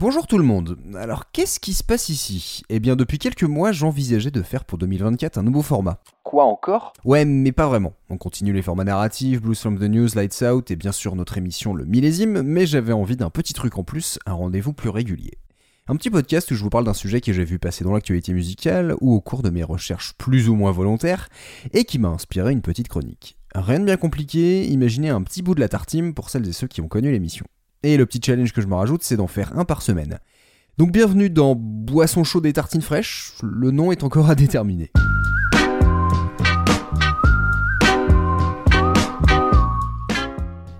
Bonjour tout le monde. Alors qu'est-ce qui se passe ici? Eh bien depuis quelques mois j'envisageais de faire pour 2024 un nouveau format. Quoi encore? Ouais mais pas vraiment. On continue les formats narratifs, Blues from the News, Lights Out et bien sûr notre émission Le Millésime, mais j'avais envie d'un petit truc en plus, un rendez-vous plus régulier. Un petit podcast où je vous parle d'un sujet que j'ai vu passer dans l'actualité musicale ou au cours de mes recherches plus ou moins volontaires et qui m'a inspiré une petite chronique. Rien de bien compliqué, imaginez un petit bout de la tartine pour celles et ceux qui ont connu l'émission. Et le petit challenge que je me rajoute, c'est d'en faire un par semaine. Donc bienvenue dans Boisson chaude et tartines fraîches, le nom est encore à déterminer.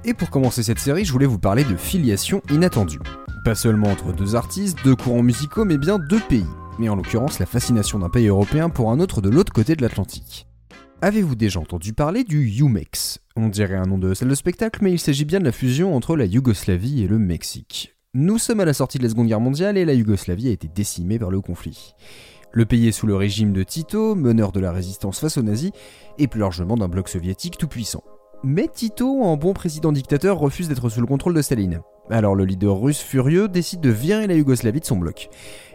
Et pour commencer cette série, je voulais vous parler de filiation inattendue. Pas seulement entre deux artistes, deux courants musicaux, mais bien deux pays. Mais en l'occurrence, la fascination d'un pays européen pour un autre de l'autre côté de l'Atlantique. Avez-vous déjà entendu parler du UMEX On dirait un nom de salle de spectacle, mais il s'agit bien de la fusion entre la Yougoslavie et le Mexique. Nous sommes à la sortie de la Seconde Guerre mondiale et la Yougoslavie a été décimée par le conflit. Le pays est sous le régime de Tito, meneur de la résistance face aux nazis, et plus largement d'un bloc soviétique tout puissant. Mais Tito, en bon président dictateur, refuse d'être sous le contrôle de Staline. Alors le leader russe furieux décide de virer la Yougoslavie de son bloc.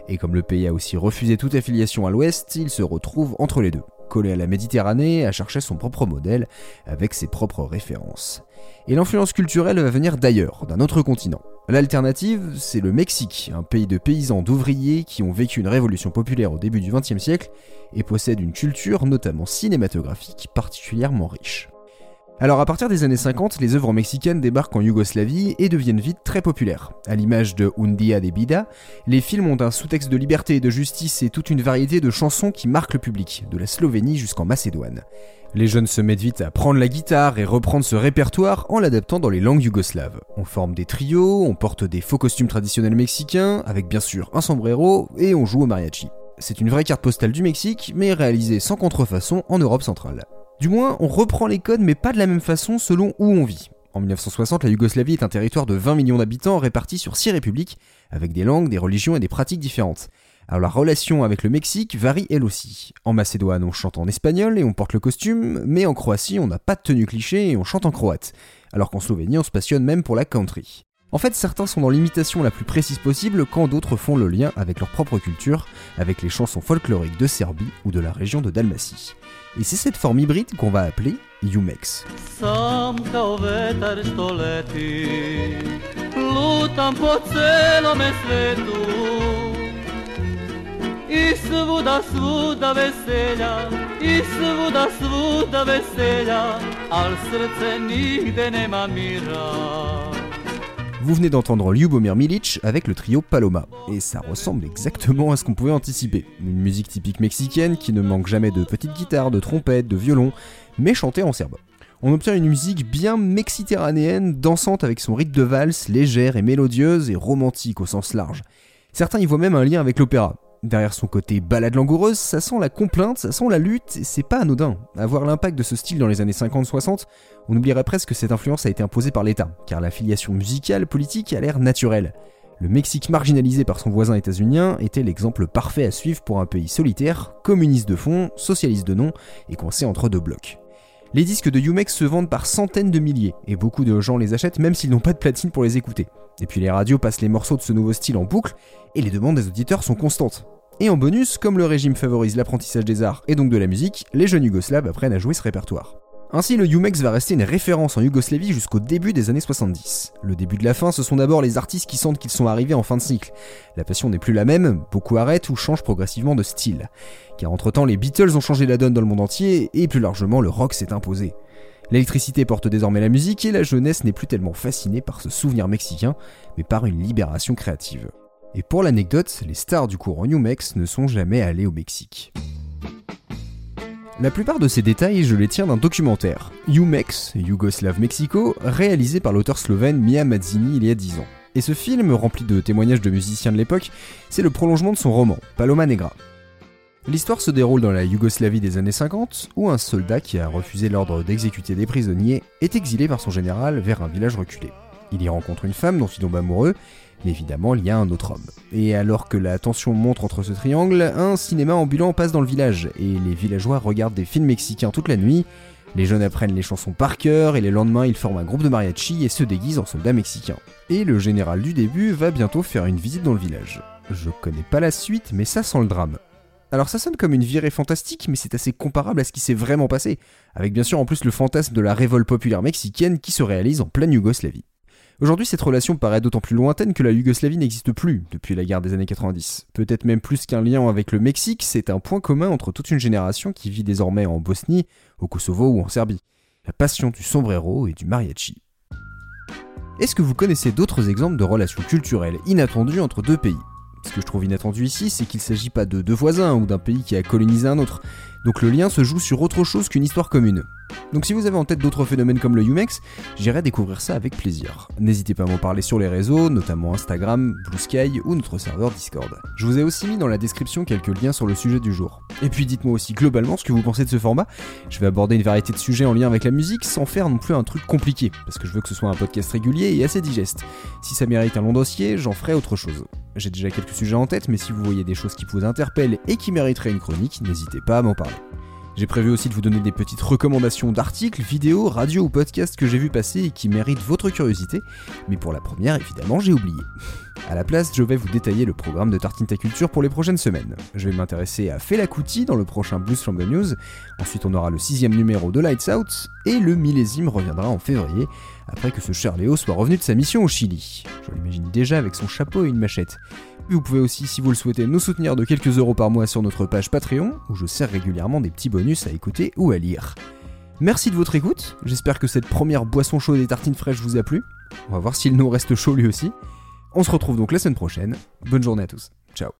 Et comme le pays a aussi refusé toute affiliation à l'ouest, il se retrouve entre les deux collé à la Méditerranée, à chercher son propre modèle avec ses propres références. Et l'influence culturelle va venir d'ailleurs, d'un autre continent. L'alternative, c'est le Mexique, un pays de paysans d'ouvriers qui ont vécu une révolution populaire au début du XXe siècle et possède une culture, notamment cinématographique, particulièrement riche. Alors à partir des années 50, les œuvres mexicaines débarquent en Yougoslavie et deviennent vite très populaires. À l'image de Un Dia de Bida, les films ont un sous-texte de liberté et de justice et toute une variété de chansons qui marquent le public, de la Slovénie jusqu'en Macédoine. Les jeunes se mettent vite à prendre la guitare et reprendre ce répertoire en l'adaptant dans les langues yougoslaves. On forme des trios, on porte des faux costumes traditionnels mexicains, avec bien sûr un sombrero, et on joue au mariachi. C'est une vraie carte postale du Mexique, mais réalisée sans contrefaçon en Europe centrale. Du moins, on reprend les codes mais pas de la même façon selon où on vit. En 1960, la Yougoslavie est un territoire de 20 millions d'habitants répartis sur 6 républiques, avec des langues, des religions et des pratiques différentes. Alors la relation avec le Mexique varie elle aussi. En Macédoine, on chante en espagnol et on porte le costume, mais en Croatie, on n'a pas de tenue cliché et on chante en croate. Alors qu'en Slovénie, on se passionne même pour la country. En fait, certains sont dans l'imitation la plus précise possible, quand d'autres font le lien avec leur propre culture, avec les chansons folkloriques de Serbie ou de la région de Dalmatie. Et c'est cette forme hybride qu'on va appeler Umex. Vous venez d'entendre Ljubomir Milic avec le trio Paloma, et ça ressemble exactement à ce qu'on pouvait anticiper. Une musique typique mexicaine qui ne manque jamais de petites guitares, de trompettes, de violons, mais chantée en serbe. On obtient une musique bien mexiterranéenne, dansante avec son rythme de valse, légère et mélodieuse et romantique au sens large. Certains y voient même un lien avec l'opéra, Derrière son côté balade langoureuse, ça sent la complainte, ça sent la lutte, et c'est pas anodin. À voir l'impact de ce style dans les années 50-60, on oublierait presque que cette influence a été imposée par l'État, car la filiation musicale politique a l'air naturelle. Le Mexique marginalisé par son voisin états-unien était l'exemple parfait à suivre pour un pays solitaire, communiste de fond, socialiste de nom, et coincé entre deux blocs. Les disques de Umex se vendent par centaines de milliers, et beaucoup de gens les achètent même s'ils n'ont pas de platine pour les écouter. Et puis les radios passent les morceaux de ce nouveau style en boucle, et les demandes des auditeurs sont constantes. Et en bonus, comme le régime favorise l'apprentissage des arts et donc de la musique, les jeunes yougoslaves apprennent à jouer ce répertoire. Ainsi, le Umex va rester une référence en Yougoslavie jusqu'au début des années 70. Le début de la fin, ce sont d'abord les artistes qui sentent qu'ils sont arrivés en fin de cycle. La passion n'est plus la même, beaucoup arrêtent ou changent progressivement de style. Car entre-temps, les Beatles ont changé la donne dans le monde entier, et plus largement, le rock s'est imposé. L'électricité porte désormais la musique, et la jeunesse n'est plus tellement fascinée par ce souvenir mexicain, mais par une libération créative. Et pour l'anecdote, les stars du courant New Mex ne sont jamais allés au Mexique. La plupart de ces détails, je les tiens d'un documentaire, UMEX, Yugoslav Mexico, réalisé par l'auteur slovène Mia Mazzini il y a 10 ans. Et ce film, rempli de témoignages de musiciens de l'époque, c'est le prolongement de son roman, Paloma Negra. L'histoire se déroule dans la Yougoslavie des années 50, où un soldat qui a refusé l'ordre d'exécuter des prisonniers est exilé par son général vers un village reculé. Il y rencontre une femme dont il tombe amoureux, mais évidemment il y a un autre homme. Et alors que la tension montre entre ce triangle, un cinéma ambulant passe dans le village, et les villageois regardent des films mexicains toute la nuit, Les jeunes apprennent les chansons par cœur et les lendemains ils forment un groupe de mariachi et se déguisent en soldats mexicains. Et le général du début va bientôt faire une visite dans le village. Je connais pas la suite, mais ça sent le drame. Alors ça sonne comme une virée fantastique, mais c'est assez comparable à ce qui s'est vraiment passé, avec bien sûr en plus le fantasme de la révolte populaire mexicaine qui se réalise en pleine Yougoslavie. Aujourd'hui, cette relation paraît d'autant plus lointaine que la Yougoslavie n'existe plus depuis la guerre des années 90. Peut-être même plus qu'un lien avec le Mexique, c'est un point commun entre toute une génération qui vit désormais en Bosnie, au Kosovo ou en Serbie. La passion du sombrero et du mariachi. Est-ce que vous connaissez d'autres exemples de relations culturelles inattendues entre deux pays? Ce que je trouve inattendu ici, c'est qu'il ne s'agit pas de deux voisins ou d'un pays qui a colonisé un autre. Donc le lien se joue sur autre chose qu'une histoire commune. Donc si vous avez en tête d'autres phénomènes comme le Umex, j'irai découvrir ça avec plaisir. N'hésitez pas à m'en parler sur les réseaux, notamment Instagram, Blue Sky ou notre serveur Discord. Je vous ai aussi mis dans la description quelques liens sur le sujet du jour. Et puis dites-moi aussi globalement ce que vous pensez de ce format. Je vais aborder une variété de sujets en lien avec la musique sans faire non plus un truc compliqué, parce que je veux que ce soit un podcast régulier et assez digeste. Si ça mérite un long dossier, j'en ferai autre chose. J'ai déjà quelques sujets en tête, mais si vous voyez des choses qui vous interpellent et qui mériteraient une chronique, n'hésitez pas à m'en parler. J'ai prévu aussi de vous donner des petites recommandations d'articles, vidéos, radios ou podcasts que j'ai vu passer et qui méritent votre curiosité, mais pour la première, évidemment, j'ai oublié. A la place, je vais vous détailler le programme de Tartine Ta Culture pour les prochaines semaines. Je vais m'intéresser à Fela Kuti dans le prochain Blues from the News, ensuite on aura le sixième numéro de Lights Out, et le millésime reviendra en février, après que ce cher Léo soit revenu de sa mission au Chili. Je l'imagine déjà avec son chapeau et une machette. Vous pouvez aussi, si vous le souhaitez, nous soutenir de quelques euros par mois sur notre page Patreon, où je sers régulièrement des petits bonus à écouter ou à lire. Merci de votre écoute, j'espère que cette première boisson chaude et tartines fraîches vous a plu. On va voir s'il nous reste chaud lui aussi. On se retrouve donc la semaine prochaine. Bonne journée à tous. Ciao.